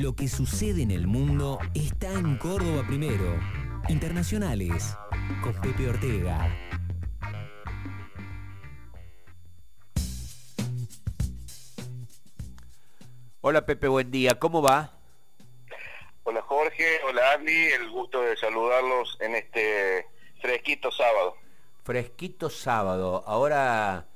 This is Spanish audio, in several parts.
Lo que sucede en el mundo está en Córdoba primero. Internacionales con Pepe Ortega. Hola Pepe, buen día. ¿Cómo va? Hola Jorge, hola Andy, el gusto de saludarlos en este fresquito sábado. Fresquito sábado. Ahora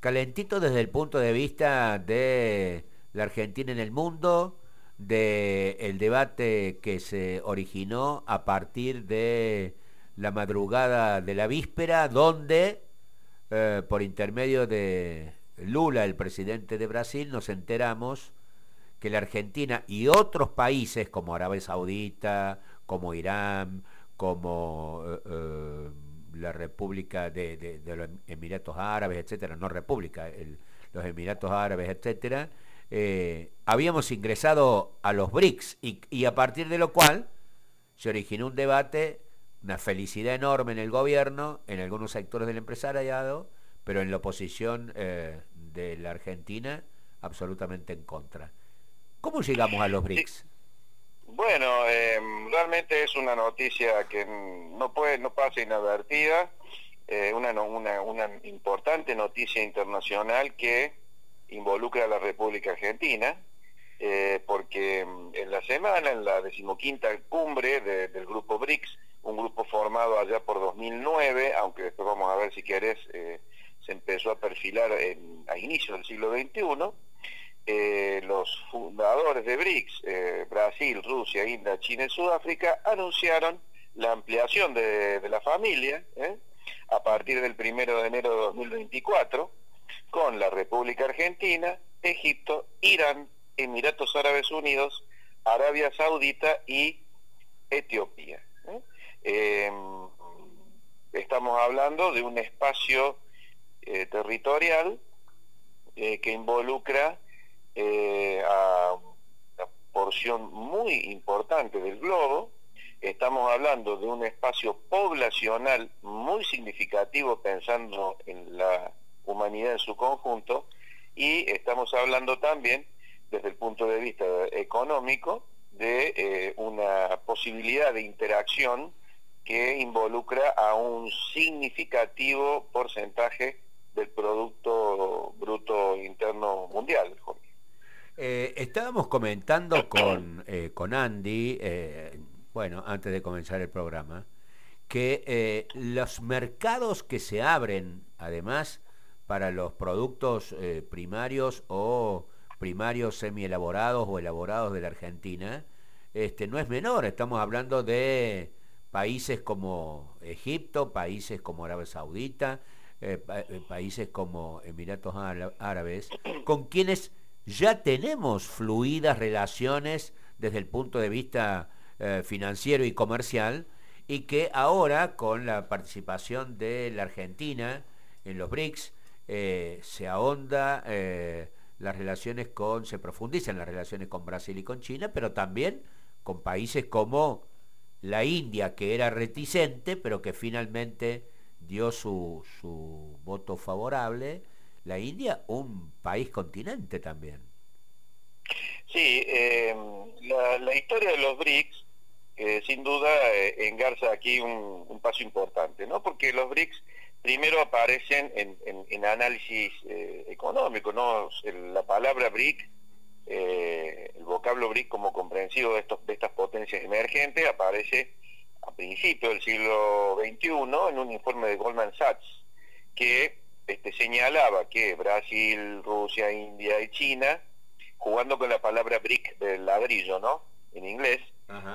calentito desde el punto de vista de la Argentina en el mundo, del el debate que se originó a partir de la madrugada de la víspera, donde eh, por intermedio de Lula, el presidente de Brasil, nos enteramos que la Argentina y otros países como Arabia Saudita, como Irán, como eh, eh, la República de, los Emiratos Árabes, etcétera, no República, los Emiratos Árabes, etcétera, eh, habíamos ingresado a los BRICS y, a partir de lo cual se originó un debate, una felicidad enorme en el gobierno, en algunos sectores del empresariado, pero en la oposición eh, de la Argentina absolutamente en contra. ¿Cómo llegamos a los BRICS? Bueno, em, realmente es una noticia que no puede, no pasa inadvertida, eh, una, una, una importante noticia internacional que involucra a la República Argentina, eh, porque mm, en la semana, en la decimoquinta cumbre del grupo BRICS, un grupo formado allá por 2009, aunque después vamos a ver si querés, eh, se empezó a perfilar a inicios del siglo XXI, eh, los fundadores de BRICS, Brasil, Rusia, India, China y Sudáfrica, anunciaron la ampliación de, de la familia a partir del primero de enero de 2024 con la República Argentina, Egipto, Irán, Emiratos Árabes Unidos, Arabia Saudita y Etiopía. ¿eh? Em, estamos hablando de un espacio eh, territorial eh, que involucra a una porción muy importante del globo. Estamos hablando de un espacio poblacional muy significativo pensando en la humanidad en su conjunto y estamos hablando también desde el punto de vista económico de eh, una posibilidad de interacción que involucra a un significativo porcentaje del Producto Bruto Interno Mundial. Eh, estábamos comentando con, eh, con Andy, bueno, antes de comenzar el programa, que los mercados que se abren, además, para los productos eh, primarios o primarios semi-elaborados o elaborados de la Argentina, este, no es menor. Estamos hablando de países como Egipto, países como Arabia Saudita, eh, eh, países como Emiratos Árabes, con quienes ya tenemos fluidas relaciones desde el punto de vista financiero y comercial, y que ahora, con la participación de la Argentina en los BRICS, eh, se ahonda eh, las relaciones con, se profundizan las relaciones con Brasil y con China, pero también con países como la India, que era reticente, pero que finalmente dio su, su voto favorable. La India, un país continente también. Sí, eh, la, historia de los BRICS, sin duda, engarza aquí un, un, paso importante, ¿no? Porque los BRICS primero aparecen en, análisis eh, económico, ¿no? la palabra BRIC, eh, el vocablo BRIC como comprensivo de, estos, de estas potencias emergentes aparece a principios del siglo XXI en un informe de Goldman Sachs que este, señalaba que Brasil, Rusia, India y China, jugando con la palabra BRIC del ladrillo, ¿no? En inglés,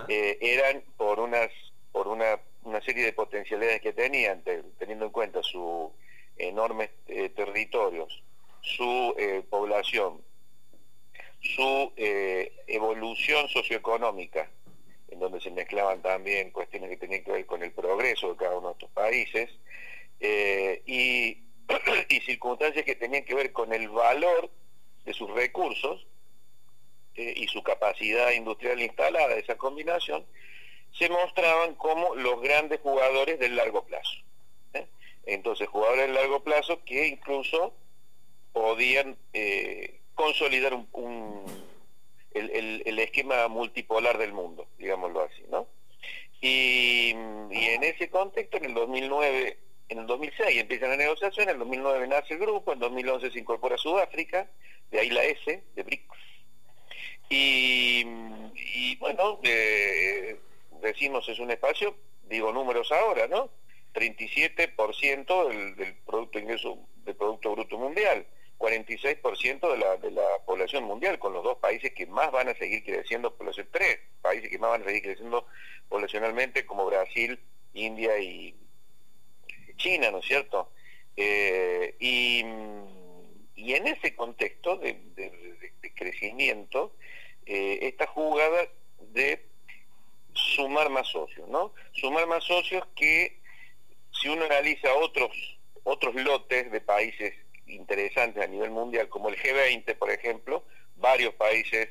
eh, eran por unas por una una serie de potencialidades que tenían, teniendo en cuenta sus enormes eh, territorios, su eh, población, su eh, evolución socioeconómica, en donde se mezclaban también cuestiones que tenían que ver con el progreso de cada uno de estos países, y, y circunstancias que tenían que ver con el valor de sus recursos y su capacidad industrial instalada, esa combinación, se mostraban como los grandes jugadores del largo plazo. ¿eh? Entonces, jugadores del largo plazo que incluso podían eh, consolidar un, el, esquema multipolar del mundo, digámoslo así, ¿no? Y, en ese contexto, en el 2009, en el 2006 empieza la negociación, en el 2009 nace el grupo, en 2011 se incorpora Sudáfrica, de ahí la S, de BRICS. Y, bueno, eh, decimos es un espacio, digo números ahora, ¿no? 37% del, del Producto Ingreso, del Producto Bruto Mundial. 46% de la, de la población mundial, con los dos países que más van a seguir creciendo, los tres países que más van a seguir creciendo poblacionalmente, como Brasil, India y China, ¿no es cierto? Eh, y, en ese contexto de, crecimiento, eh, esta jugada de sumar más socios, ¿no? Sumar más socios que, si uno analiza otros, otros lotes de países interesantes a nivel mundial, como el G20, por ejemplo, varios países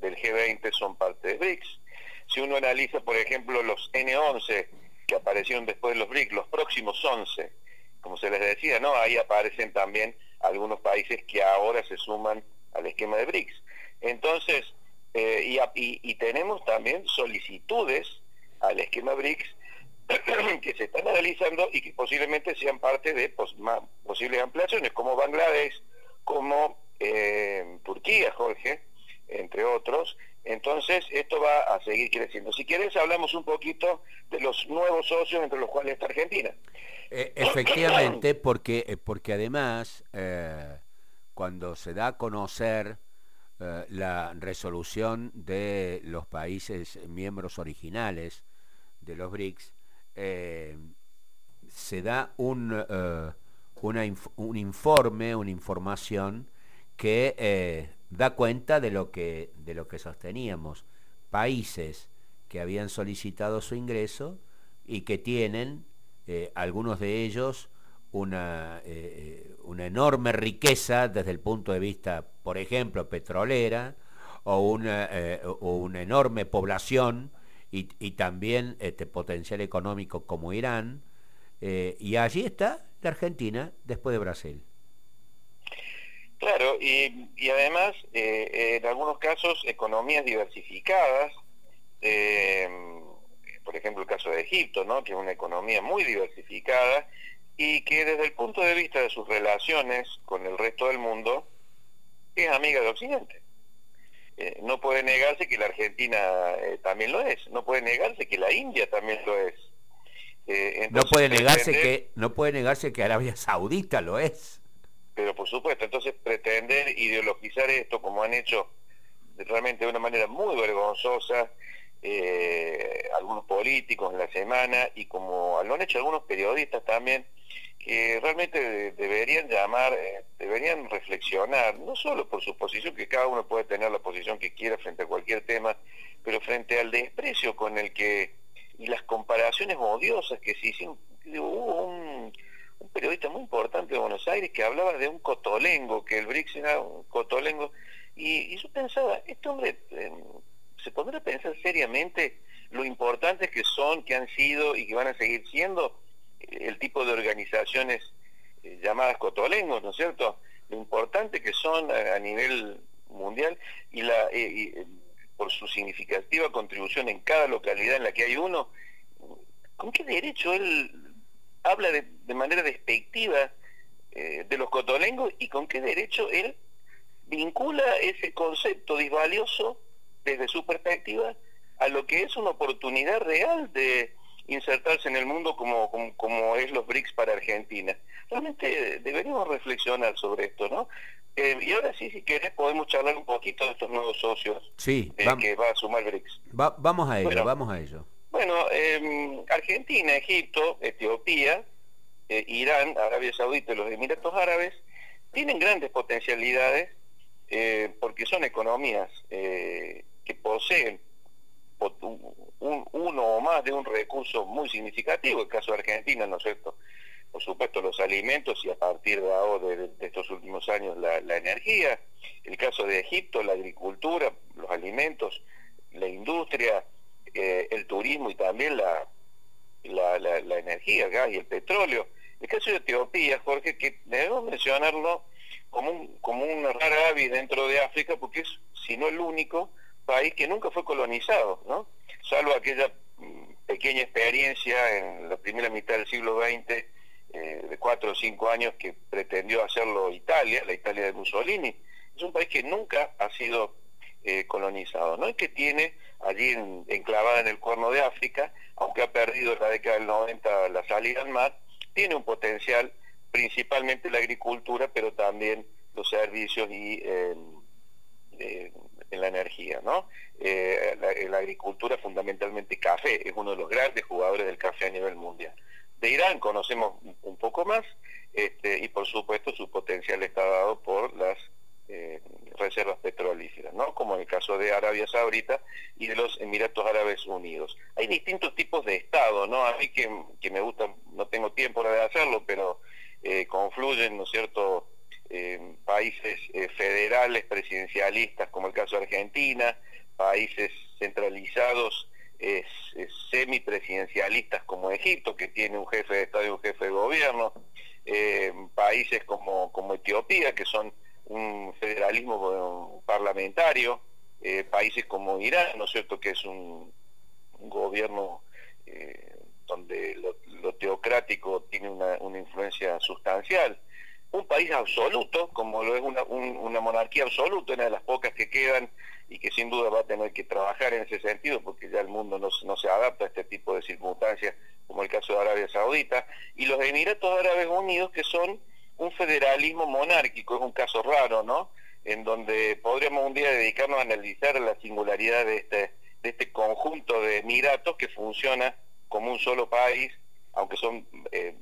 del G20 son parte de BRICS. Si uno analiza, por ejemplo, los N11 que aparecieron después de los BRICS, los próximos 11, como se les decía, ¿no? Ahí aparecen también algunos países que ahora se suman al esquema de BRICS. Entonces, eh, y, y tenemos también solicitudes al esquema BRICS que se están analizando y que posiblemente sean parte de posibles ampliaciones, como Bangladesh, como eh, Turquía, Jorge, entre otros. Entonces, esto va a seguir creciendo. Si quieres, hablamos un poquito de los nuevos socios, entre los cuales está Argentina. Eh, efectivamente, porque, eh, porque además, cuando se da a conocer la resolución de los países miembros originales de los BRICS, eh, se da un, eh, un informe, una información que eh, da cuenta de lo que, de lo que sosteníamos. Países que habían solicitado su ingreso y que tienen, algunos de ellos, una, una enorme riqueza desde el punto de vista, por ejemplo, petrolera, o una, o una enorme población y, también este potencial económico como Irán, eh, y allí está la Argentina después de Brasil. Claro, y, además, eh, en algunos casos, economías diversificadas, eh, por ejemplo el caso de Egipto, ¿no? que es una economía muy diversificada y que desde el punto de vista de sus relaciones con el resto del mundo es amiga de Occidente. Eh, no puede negarse que la Argentina eh, también lo es, no puede negarse que la India también lo es. Eh, no puede negarse que no puede negarse que Arabia Saudita lo es. Pero por supuesto, entonces pretender ideologizar esto como han hecho realmente de una manera muy vergonzosa algunos políticos en la semana y como lo han hecho algunos periodistas también que realmente deberían llamar, eh, deberían reflexionar, no solo por su posición, que cada uno puede tener la posición que quiera frente a cualquier tema, pero frente al desprecio con el que, y las comparaciones odiosas que se hicieron, hubo un, periodista muy importante de Buenos Aires que hablaba de un cotolengo, que el BRICS era un cotolengo, y, yo pensaba, este hombre eh, se pondrá a pensar seriamente lo importantes que son, que han sido y que van a seguir siendo, el tipo de organizaciones eh, llamadas cotolengos, ¿no es cierto? Lo importante que son a, nivel mundial y, la, eh, eh, por su significativa contribución en cada localidad en la que hay uno, ¿con qué derecho él habla de, manera despectiva de los cotolengos y con qué derecho él vincula ese concepto disvalioso desde su perspectiva a lo que es una oportunidad real de, insertarse en el mundo como, como, es los BRICS para Argentina. Realmente deberíamos reflexionar sobre esto, ¿no? Eh, y ahora sí, si querés, podemos charlar un poquito de estos nuevos socios sí, eh, que va a sumar BRICS. vamos a ello, vamos a ello. Bueno, em, Argentina, Egipto, Etiopía, eh, Irán, Arabia Saudita y los Emiratos Árabes tienen grandes potencialidades porque son economías que poseen uno o más de un recurso muy significativo, el caso de Argentina, ¿no es cierto? Por supuesto, los alimentos y a partir de ahora, de, estos últimos años, la, energía. El caso de Egipto, la agricultura, los alimentos, la industria, eh, el turismo y también la, la, energía, el gas y el petróleo. El caso de Etiopía, Jorge, que debemos mencionarlo como, un, como una rara avis dentro de África, porque es, si no el único, país que nunca fue colonizado, ¿no? Salvo aquella mm, pequeña experiencia en la primera mitad del siglo XX, eh, de cuatro o cinco años, que pretendió hacerlo Italia, la Italia de Mussolini. Es un país que nunca ha sido eh, colonizado, ¿no? Y que tiene allí enclavada en el cuerno de África, aunque ha perdido en la década del 90 la salida al mar, tiene un potencial, principalmente la agricultura, pero también los servicios y eh, en la energía, ¿no? Eh, la, agricultura, fundamentalmente café, es uno de los grandes jugadores del café a nivel mundial. De Irán conocemos un poco más, este, y por supuesto su potencial está dado por las eh, reservas petrolíferas, ¿no? Como en el caso de Arabia Saudita y de los Emiratos Árabes Unidos. Hay distintos tipos de Estado, ¿no? A mí que, que me gusta, no tengo tiempo de hacerlo, pero eh, confluyen, ¿no es cierto?, eh, países eh, federales presidencialistas como el caso de Argentina, países centralizados eh, semipresidencialistas como Egipto, que tiene un jefe de Estado y un jefe de gobierno, países como, como Etiopía, que son un federalismo parlamentario, países como Irán, ¿no es cierto?, que es un, gobierno donde lo, teocrático tiene una, una influencia sustancial un país absoluto, como lo es una, monarquía absoluta, una de las pocas que quedan y que sin duda va a tener que trabajar en ese sentido, porque ya el mundo no, se adapta a este tipo de circunstancias, como el caso de Arabia Saudita, y los Emiratos Árabes Unidos, que son un federalismo monárquico, es un caso raro, ¿no? En donde podríamos un día dedicarnos a analizar la singularidad de este, de este conjunto de Emiratos que funciona como un solo país, aunque son eh,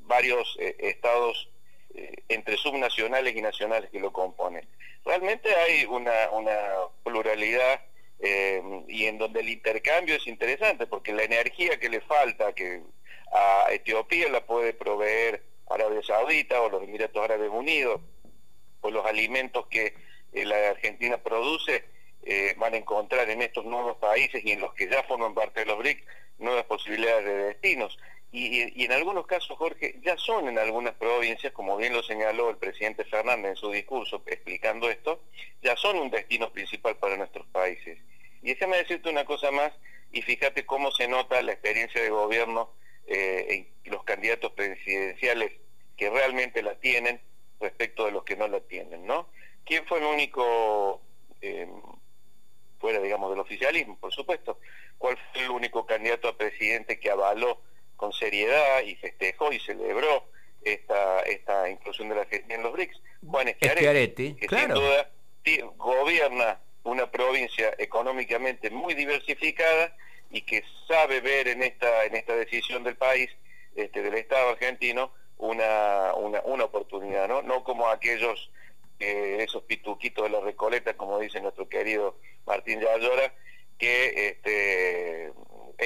varios eh, estados eh, entre subnacionales y nacionales que lo componen. Realmente hay una, pluralidad eh, y en donde el intercambio es interesante porque la energía que le falta a Etiopía la puede proveer Arabia Saudita o los Emiratos Árabes Unidos o los alimentos que eh, la Argentina produce van a encontrar en estos nuevos países y en los que ya forman parte de los BRIC nuevas posibilidades de destinos. Y, en algunos casos, Jorge, ya son en algunas provincias, como bien lo señaló el presidente Fernández en su discurso explicando esto, ya son un destino principal para nuestros países. Y déjame decirte una cosa más, y fíjate cómo se nota la experiencia de gobierno eh, en los candidatos presidenciales que realmente la tienen respecto de los que no la tienen, ¿no? ¿Quién fue el único, eh, fuera digamos del oficialismo, por supuesto, cuál fue el único candidato a presidente que avaló con seriedad y festejó y celebró esta, esta inclusión de la Argentina en los BRICS. Juan Schiaretti, que sin duda gobierna una provincia económicamente muy diversificada y que sabe ver en esta, en esta decisión del país, este, del Estado argentino, una, una, una oportunidad, ¿no? No como aquellos, eh, esos pituquitos de la Recoleta, como dice nuestro querido Martín Yayora, que este,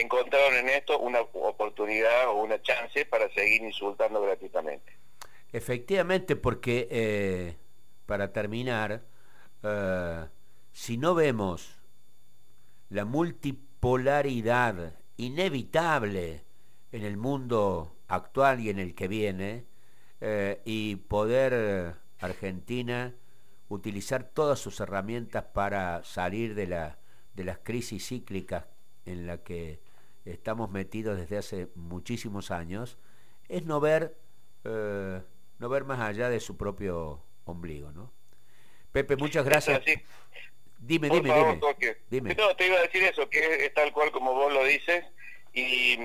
encontraron en esto una oportunidad o una chance para seguir insultando gratuitamente. Efectivamente, porque eh, para terminar, eh, si no vemos la multipolaridad inevitable en el mundo actual y en el que viene, eh, y poder Argentina utilizar todas sus herramientas para salir de, de las crisis cíclicas en la que estamos metidos desde hace muchísimos años, es no ver, eh, no ver más allá de su propio ombligo, ¿no? Pepe, muchas gracias. Dime, dime, dime, No, te iba a decir eso, que es, tal cual como vos lo dices, y,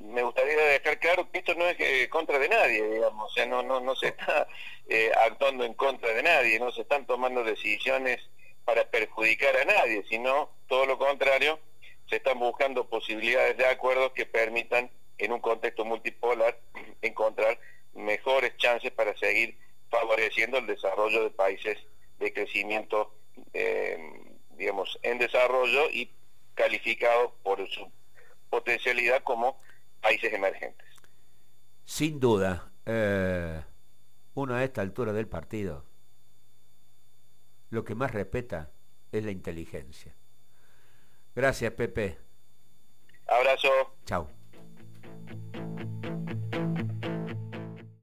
me gustaría dejar claro que esto no es eh, contra de nadie, digamos, o sea, no, no, no se está eh, actuando en contra de nadie, no se están tomando decisiones para perjudicar a nadie, sino todo lo contrario, se están buscando posibilidades de acuerdos que permitan, en un contexto multipolar, encontrar mejores chances para seguir favoreciendo el desarrollo de países de crecimiento, eh, digamos, en desarrollo y calificados por su potencialidad como países emergentes. Sin duda, eh, uno a esta altura del partido lo que más respeta es la inteligencia. Gracias, Pepe. Abrazo. Chao.